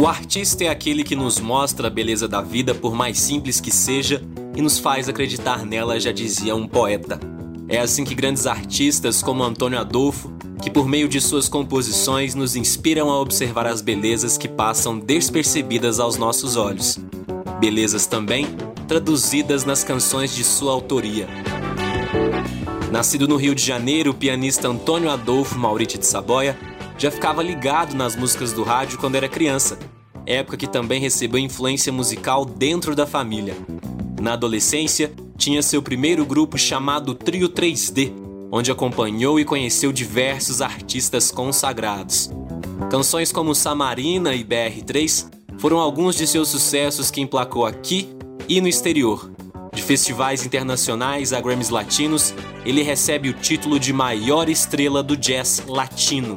O artista é aquele que nos mostra a beleza da vida, por mais simples que seja, e nos faz acreditar nela, já dizia um poeta. É assim que grandes artistas como Antônio Adolfo, que por meio de suas composições nos inspiram a observar as belezas que passam despercebidas aos nossos olhos. Belezas também traduzidas nas canções de sua autoria. Nascido no Rio de Janeiro, o pianista Antônio Adolfo Mauriti de Saboia já ficava ligado nas músicas do rádio quando era criança, época que também recebeu influência musical dentro da família. Na adolescência, tinha seu primeiro grupo chamado Trio 3D, onde acompanhou e conheceu diversos artistas consagrados. Canções como Samarina e BR3 foram alguns de seus sucessos que emplacou aqui e no exterior. De festivais internacionais a Grammys latinos, ele recebe o título de maior estrela do jazz latino.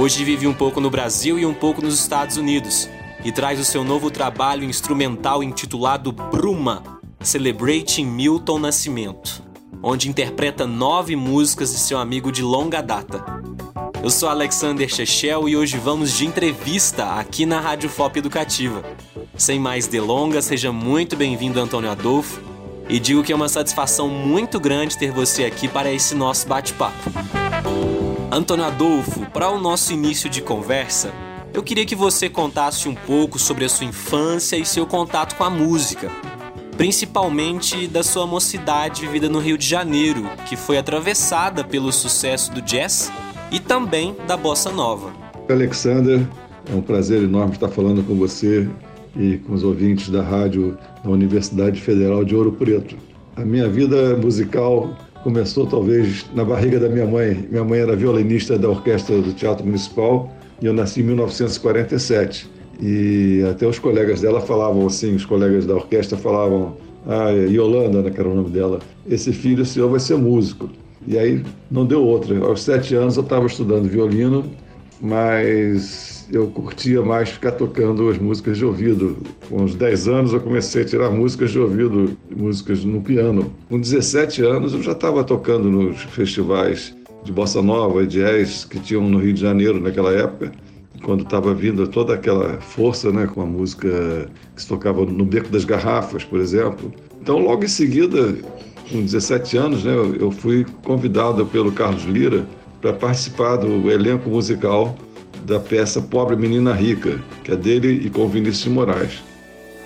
Hoje vive um pouco no Brasil e um pouco nos Estados Unidos e traz o seu novo trabalho instrumental intitulado Bruma Celebrating Milton Nascimento, onde interpreta nove músicas de seu amigo de longa data. Eu sou Alexander Chechel e hoje vamos de entrevista aqui na Rádio FOP Educativa. Sem mais delongas, seja muito bem-vindo, Antônio Adolfo, e digo que é uma satisfação muito grande ter você aqui para esse nosso bate-papo. Antônio Adolfo, para o nosso início de conversa, eu queria que você contasse um pouco sobre a sua infância e seu contato com a música principalmente da sua mocidade vivida no Rio de Janeiro, que foi atravessada pelo sucesso do jazz e também da bossa nova. Alexander, é um prazer enorme estar falando com você e com os ouvintes da rádio da Universidade Federal de Ouro Preto. A minha vida musical começou talvez na barriga da minha mãe. Minha mãe era violinista da orquestra do Teatro Municipal e eu nasci em 1947. E até os colegas dela falavam assim, os colegas da orquestra falavam, ah, Yolanda, né, que era o nome dela, esse filho seu vai ser músico. E aí não deu outra. Aos sete anos eu estava estudando violino, mas eu curtia mais ficar tocando as músicas de ouvido. Com uns 10 anos eu comecei a tirar músicas de ouvido, músicas no piano. Com 17 anos eu já estava tocando nos festivais de bossa nova e jazz que tinham no Rio de Janeiro naquela época quando estava vindo toda aquela força, né, com a música que se tocava no Beco das Garrafas, por exemplo. Então, logo em seguida, com 17 anos, né, eu fui convidado pelo Carlos Lira para participar do elenco musical da peça Pobre Menina Rica, que é dele e com Vinícius de Moraes.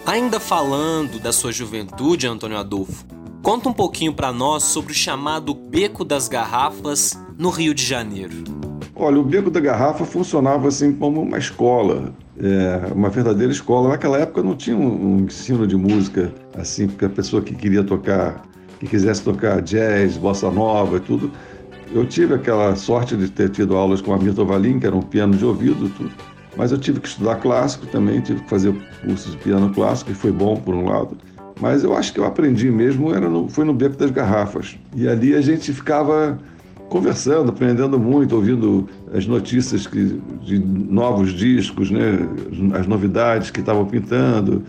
Ainda falando da sua juventude, Antônio Adolfo, conta um pouquinho para nós sobre o chamado Beco das Garrafas no Rio de Janeiro. Olha, o Beco da Garrafa funcionava assim como uma escola, é, uma verdadeira escola. Naquela época não tinha um, um ensino de música assim, porque a pessoa que queria tocar, que quisesse tocar jazz, bossa nova e tudo. Eu tive aquela sorte de ter tido aulas com a Mirta Valim, que era um piano de ouvido, tudo. Mas eu tive que estudar clássico também, tive que fazer cursos de piano clássico, e foi bom por um lado. Mas eu acho que eu aprendi mesmo era no, foi no Beco das Garrafas. E ali a gente ficava conversando, aprendendo muito, ouvindo as notícias que, de novos discos, né? as novidades que estavam pintando,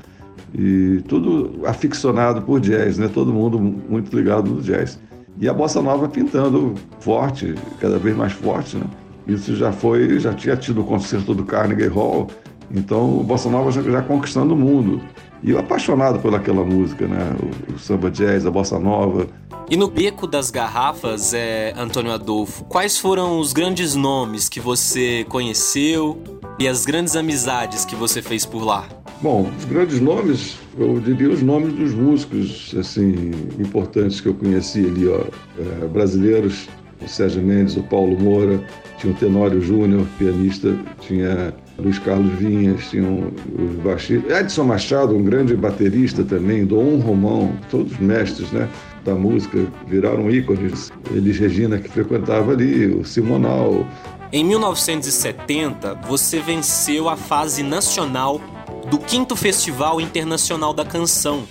e tudo aficionado por jazz, né? todo mundo muito ligado no jazz. E a bossa nova pintando forte, cada vez mais forte. Né? Isso já foi, já tinha tido o concerto do Carnegie Hall, então o bossa nova já, já conquistando o mundo. E eu apaixonado por aquela música, né? O, o, samba jazz, a bossa nova. E no Beco das Garrafas, é, Antônio Adolfo, quais foram os grandes nomes que você conheceu e as grandes amizades que você fez por lá? Bom, os grandes nomes, eu diria os nomes dos músicos, assim, importantes que eu conheci ali, ó, é, brasileiros, o Sérgio Mendes, o Paulo Moura, tinha o Tenório Júnior, pianista, tinha Luiz Carlos Vinhas, tinham os baixistas. Edson Machado, um grande baterista também, Dom Romão, todos mestres né, da música, viraram ícones. Elis Regina, que frequentava ali, o Simonal. Em 1970, você venceu a fase nacional do 5 Festival Internacional da Canção,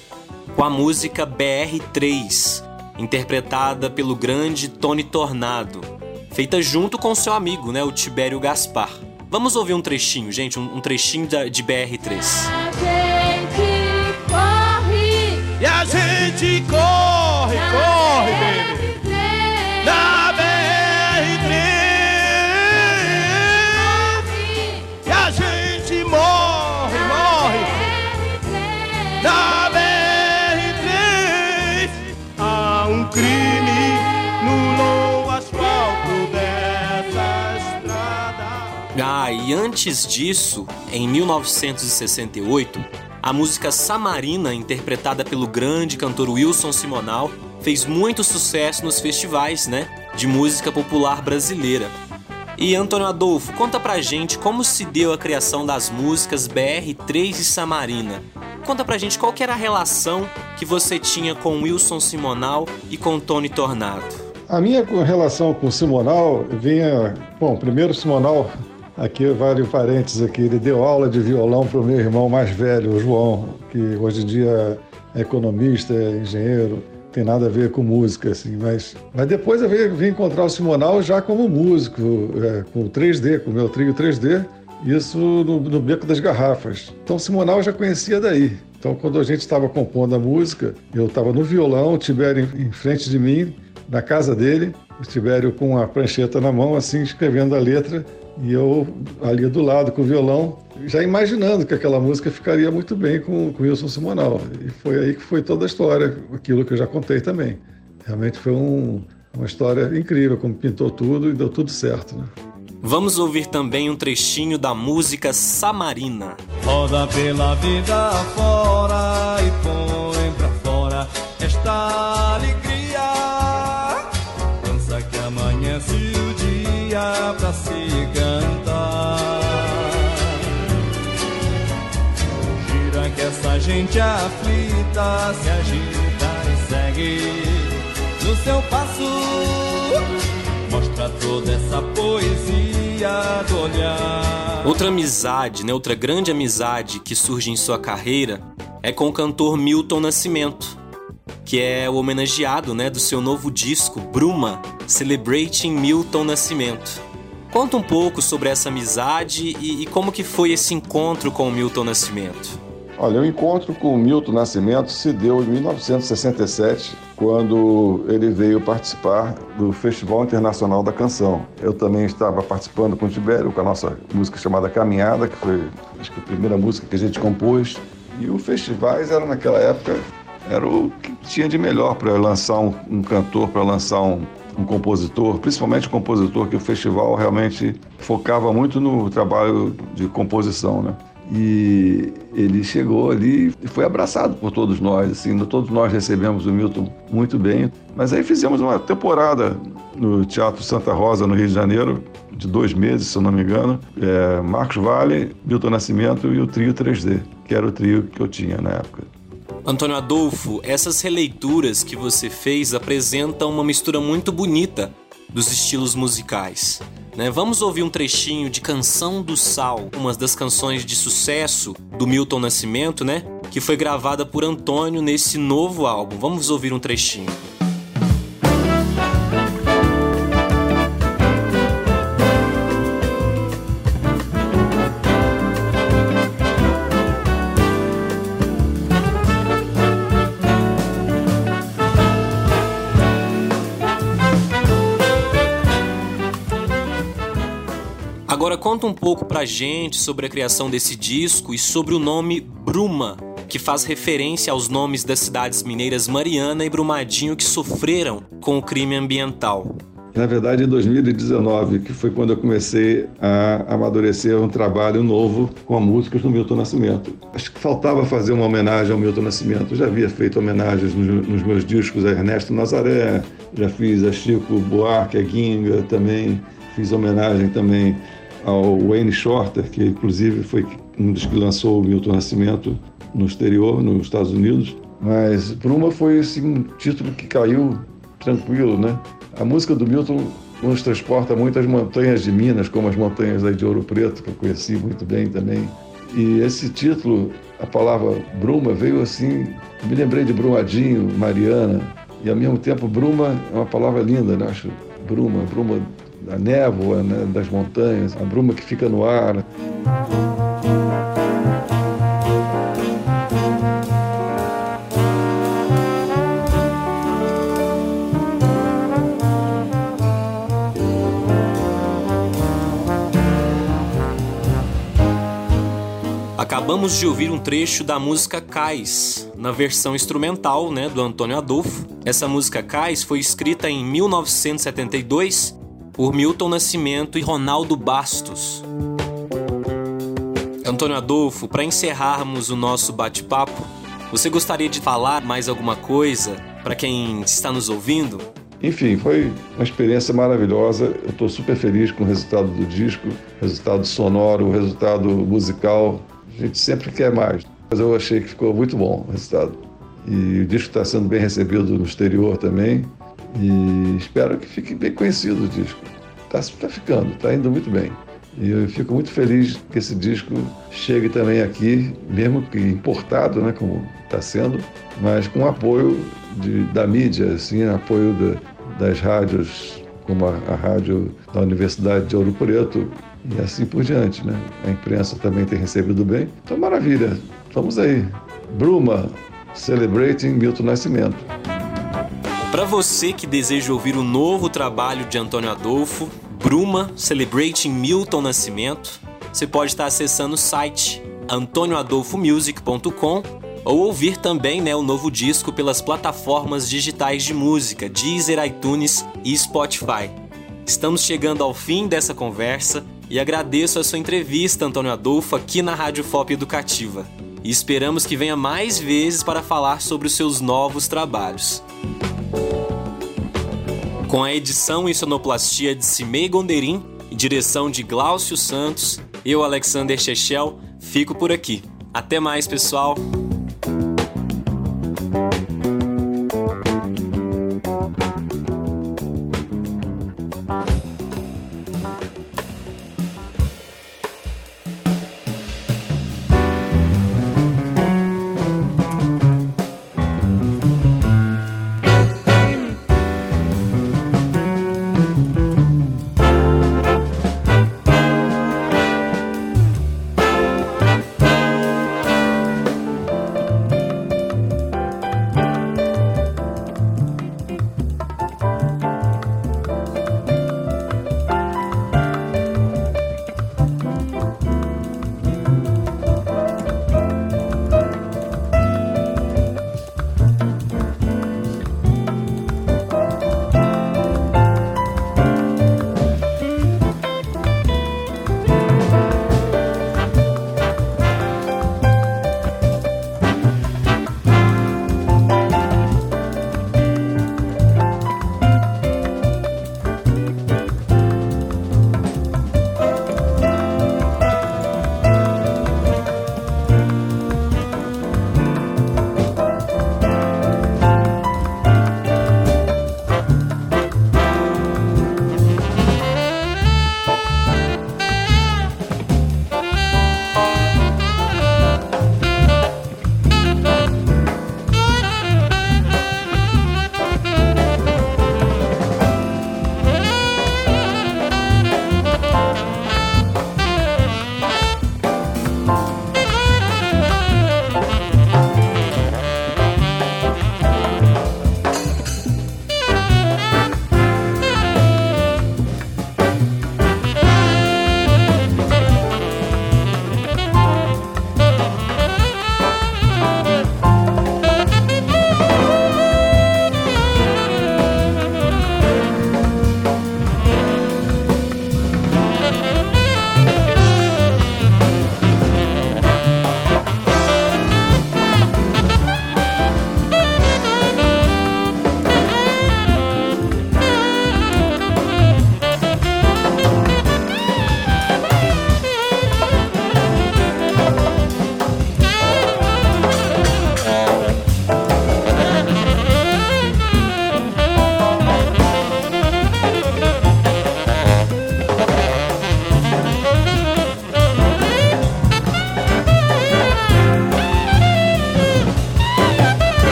com a música BR3, interpretada pelo grande Tony Tornado, feita junto com seu amigo, né, o Tibério Gaspar. Vamos ouvir um trechinho, gente, um, um trechinho da, de BR3. A gente corre. E a gente Ah, e antes disso, em 1968, a música Samarina, interpretada pelo grande cantor Wilson Simonal, fez muito sucesso nos festivais, né, de música popular brasileira. E Antônio Adolfo, conta pra gente como se deu a criação das músicas BR3 e Samarina. Conta pra gente qual era a relação que você tinha com Wilson Simonal e com Tony Tornado. A minha relação com Simonal vinha. Bom, primeiro Simonal Aqui vale o parênteses aqui, ele deu aula de violão para o meu irmão mais velho, o João, que hoje em dia é economista, é engenheiro, tem nada a ver com música, assim, mas, mas depois eu vim, vim encontrar o Simonal já como músico, é, com 3D, com o meu trio 3D, isso no, no Beco das Garrafas. Então o Simonal eu já conhecia daí. Então quando a gente estava compondo a música, eu estava no violão, o Tibério em, em frente de mim, na casa dele, o Tibério com a prancheta na mão, assim, escrevendo a letra, e eu ali do lado com o violão, já imaginando que aquela música ficaria muito bem com, com Wilson Simonal. E foi aí que foi toda a história, aquilo que eu já contei também. Realmente foi um, uma história incrível, como pintou tudo e deu tudo certo. Né? Vamos ouvir também um trechinho da música Samarina. Roda pela vida fora e põe pra fora esta alegria. Pensa que amanhece o dia pra se essa gente aflita se agita e segue no seu passo. Mostra toda essa poesia do olhar. Outra amizade, né, outra grande amizade que surge em sua carreira é com o cantor Milton Nascimento, que é o homenageado né, do seu novo disco, Bruma, Celebrating Milton Nascimento. Conta um pouco sobre essa amizade e, e como que foi esse encontro com o Milton Nascimento. Olha, o encontro com o Milton Nascimento se deu em 1967, quando ele veio participar do Festival Internacional da Canção. Eu também estava participando com o Tibério, com a nossa música chamada Caminhada, que foi acho que a primeira música que a gente compôs. E os festivais eram naquela época era o que tinha de melhor para lançar um, um cantor, para lançar um, um compositor, principalmente um compositor que o festival realmente focava muito no trabalho de composição, né? E ele chegou ali e foi abraçado por todos nós, assim, todos nós recebemos o Milton muito bem. Mas aí fizemos uma temporada no Teatro Santa Rosa, no Rio de Janeiro, de dois meses, se eu não me engano. É, Marcos Vale, Milton Nascimento e o trio 3D, que era o trio que eu tinha na época. Antônio Adolfo, essas releituras que você fez apresentam uma mistura muito bonita dos estilos musicais. Né? Vamos ouvir um trechinho de Canção do Sal, uma das canções de sucesso do Milton Nascimento, né? Que foi gravada por Antônio nesse novo álbum. Vamos ouvir um trechinho. Agora conta um pouco pra gente sobre a criação desse disco e sobre o nome Bruma, que faz referência aos nomes das cidades mineiras Mariana e Brumadinho que sofreram com o crime ambiental. Na verdade, em 2019, que foi quando eu comecei a amadurecer um trabalho novo com a música do Milton Nascimento. Acho que faltava fazer uma homenagem ao Milton Nascimento. Eu já havia feito homenagens nos, meus discos a Ernesto Nazaré, já fiz a Chico Buarque, a Guinga também, fiz homenagem também ao Wayne Shorter, que inclusive foi um dos que lançou o Milton Nascimento no exterior, nos Estados Unidos. Mas Bruma foi assim, um título que caiu tranquilo, né? A música do Milton nos transporta muito às montanhas de Minas, como as montanhas de Ouro Preto, que eu conheci muito bem também. E esse título, a palavra Bruma, veio assim, me lembrei de Brumadinho, Mariana, e ao mesmo tempo Bruma é uma palavra linda, né? Acho Bruma, Bruma da névoa, né, das montanhas, a bruma que fica no ar. Acabamos de ouvir um trecho da música Cais, na versão instrumental né, do Antônio Adolfo. Essa música Cais foi escrita em 1972 por Milton Nascimento e Ronaldo Bastos. Antônio Adolfo, para encerrarmos o nosso bate-papo, você gostaria de falar mais alguma coisa para quem está nos ouvindo? Enfim, foi uma experiência maravilhosa. Eu estou super feliz com o resultado do disco, resultado sonoro, resultado musical. A gente sempre quer mais, mas eu achei que ficou muito bom o resultado. E o disco está sendo bem recebido no exterior também. E espero que fique bem conhecido o disco. Está tá ficando, está indo muito bem. E eu fico muito feliz que esse disco chegue também aqui, mesmo que importado, né, como está sendo, mas com apoio de, da mídia, assim, apoio das rádios, como a, a, rádio da Universidade de Ouro Preto e assim por diante, né? A imprensa também tem recebido bem. Então, maravilha. Vamos aí. Bruma, Celebrating Milton Nascimento. Para você que deseja ouvir o novo trabalho de Antônio Adolfo, Bruma Celebrating Milton Nascimento, você pode estar acessando o site antonioadolfomusic.com ou ouvir também né, o novo disco pelas plataformas digitais de música, Deezer, iTunes e Spotify. Estamos chegando ao fim dessa conversa e agradeço a sua entrevista, Antônio Adolfo, aqui na Rádio FOP Educativa. E esperamos que venha mais vezes para falar sobre os seus novos trabalhos. Com a edição e sonoplastia de Cimei Gonderim direção de Glaucio Santos, eu, Alexander Chechel, fico por aqui. Até mais, pessoal!